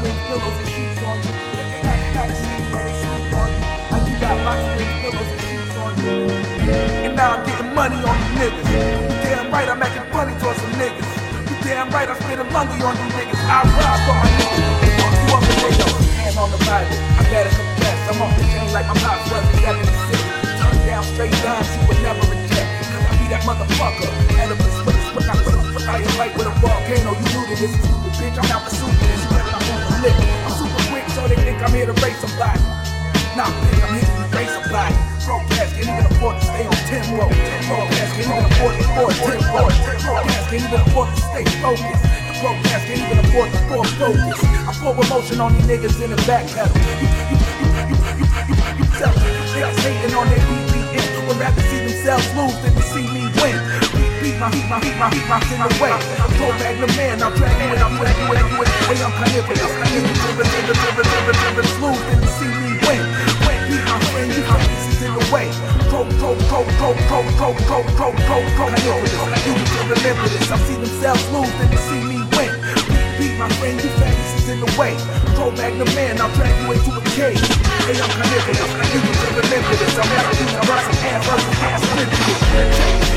spring pillows and and. And now I'm getting money on these niggas. You damn right I'm making money towards some niggas. You damn right I spit a lungy on these niggas. I rob for my niggas. They fuck you up and they go. Hand on the Bible. I better confess. I'm off the chain like my pops was in 76. Straight lines you would never reject. Cause I be that motherfucker. Edibles for the split. I put fire right with a volcano. You knew that this is stupid bitch. I'm out I'm the. I'm super quick so they think I'm here to race somebody. Nah, bitch, I'm here to race somebody. Broke ass can't even afford to stay on tempo. Broke ass can't even afford to afford tempo. Broke ass can't even afford to stay focused. The broke ass can't even afford to afford focus. I pour emotion on these niggas in the back pedal. You, you, you, you, tell. Niggas hating on their BBM. Would rather see themselves lose than to see me win. Beat, beat my heat, my heat, my heat, my in the way. I'm pro magnum man, I'm dragging it, I'm dragging it, I'm dragging it. Way I'm carnivorous, carnivorous, carnivorous, carnivorous, carnivorous, lose than to see me win. Win, beat my friend, you this is in the way. Pro, pro, pro, pro, pro, pro, pro, pro, pro, pro, carnivorous. You can remember this. I see themselves lose than to see me win. Beat, beat my friend, you faggots is in the way. Pro magnum man, I'll drag you into a cage. Hey, I'm carnivorous. You can remember this. I'm out to run some ass versus ass rituals.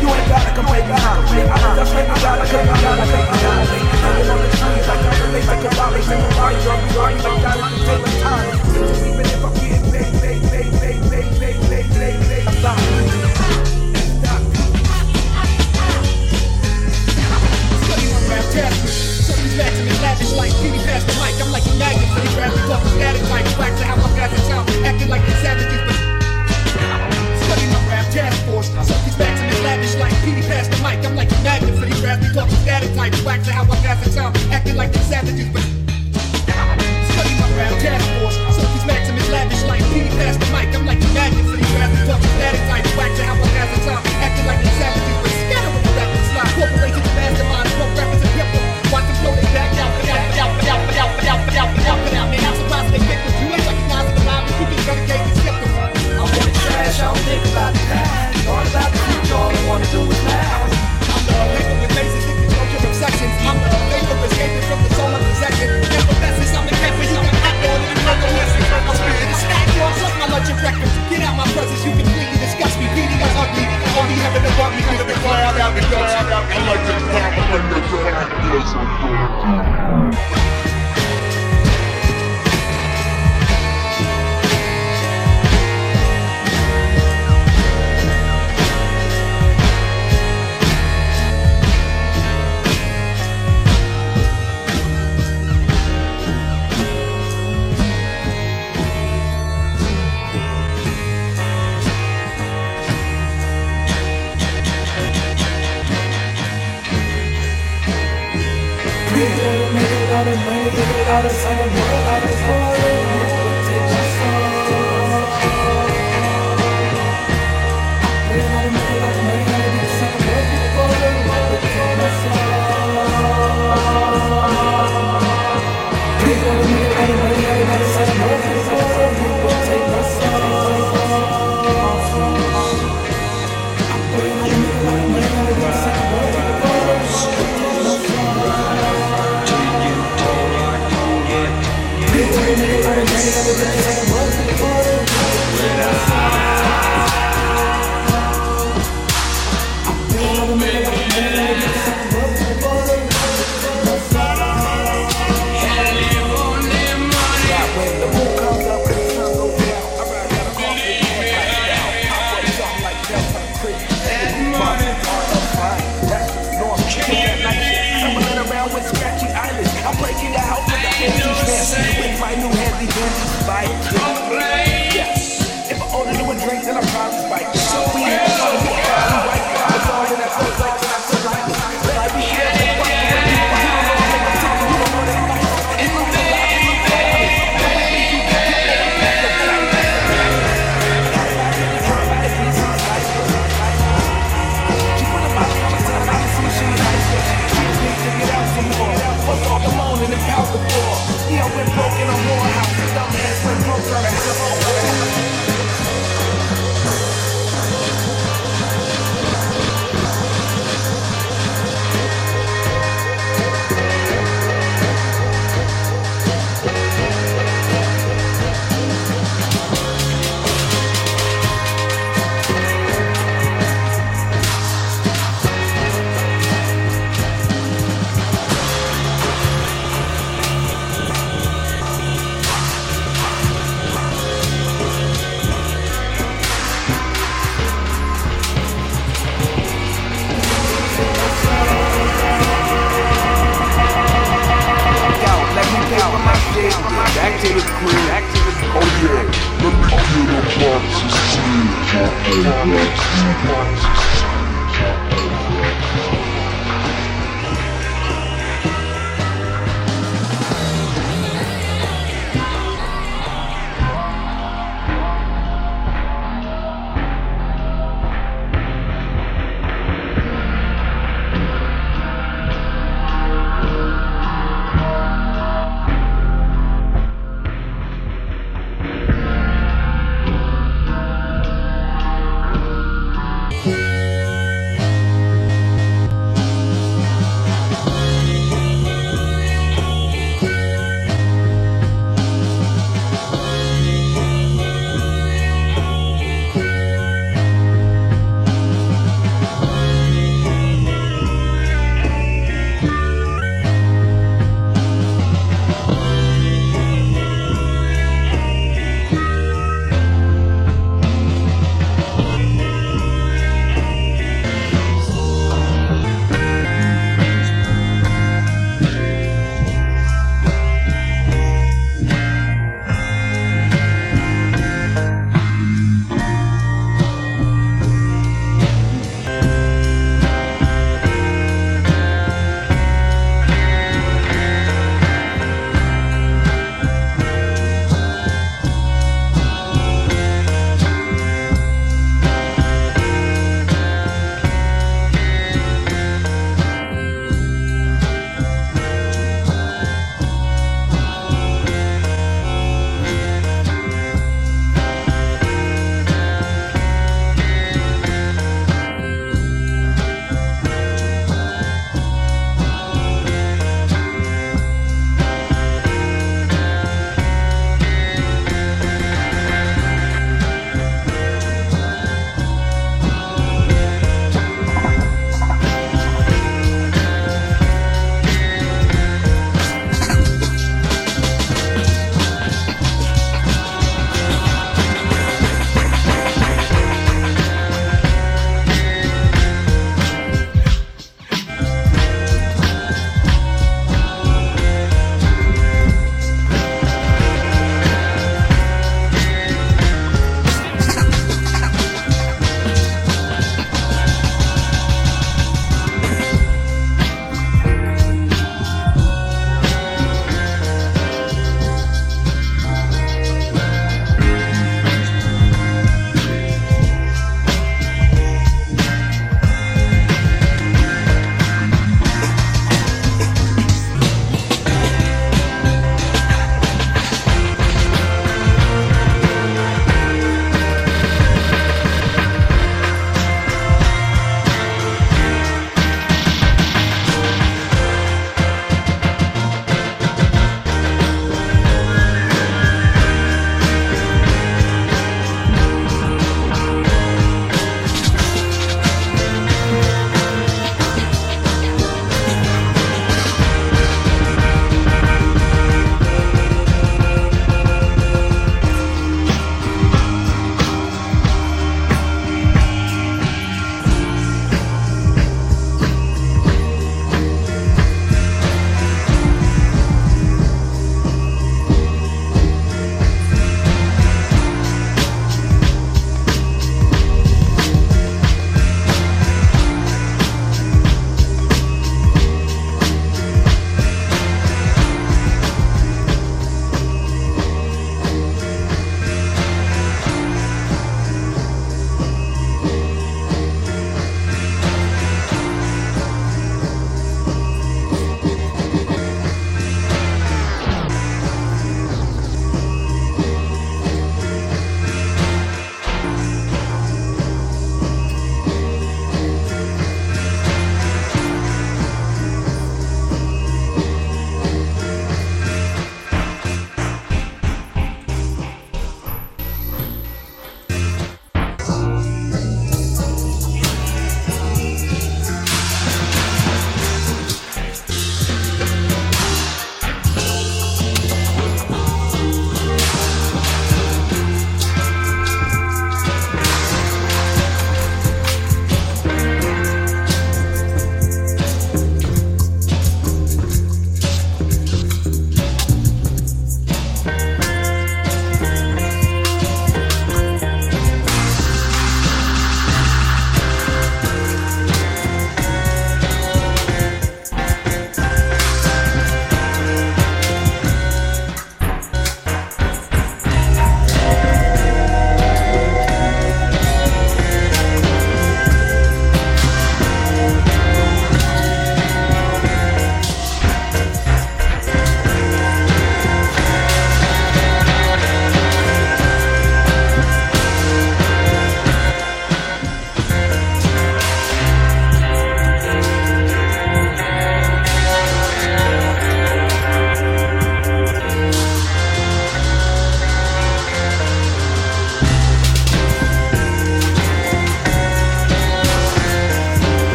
You ain't gotta come break out. I just make my dollar, cause I gotta my dollar. Hanging on the trees like I'm relate like a volley. Sing a right, drop me right like that is the Taylor time. Even if I'm getting paid, paid, paid, paid, paid, paid, paid, paid, paid, I'm not. Stop. Imagine it lavish like beauty past the mic. I'm like a magnet for these rappers off the static mic. Back to how I got this out, acting like these savages. But study my rap task force. So these maxim is lavish like beauty past the mic. I'm like a magnet for these rappers off the static mic. Back to how I got this out, acting like these savages. The I don't think about the past. All about the future, all I wanna do is laugh. I'm the paper with laces that control your obsessions. I'm the paper escaping from the soul of possession. Never messes, I'm the catfish, I'm an actor in the local lesson. I'm spitting the stack, yo, suck my lunch and breakfast. Get out my presence, you completely disgust me. Beating us ugly, only heaven above me. Feel the cloud out the guts. I like to pop, I like to Nigga,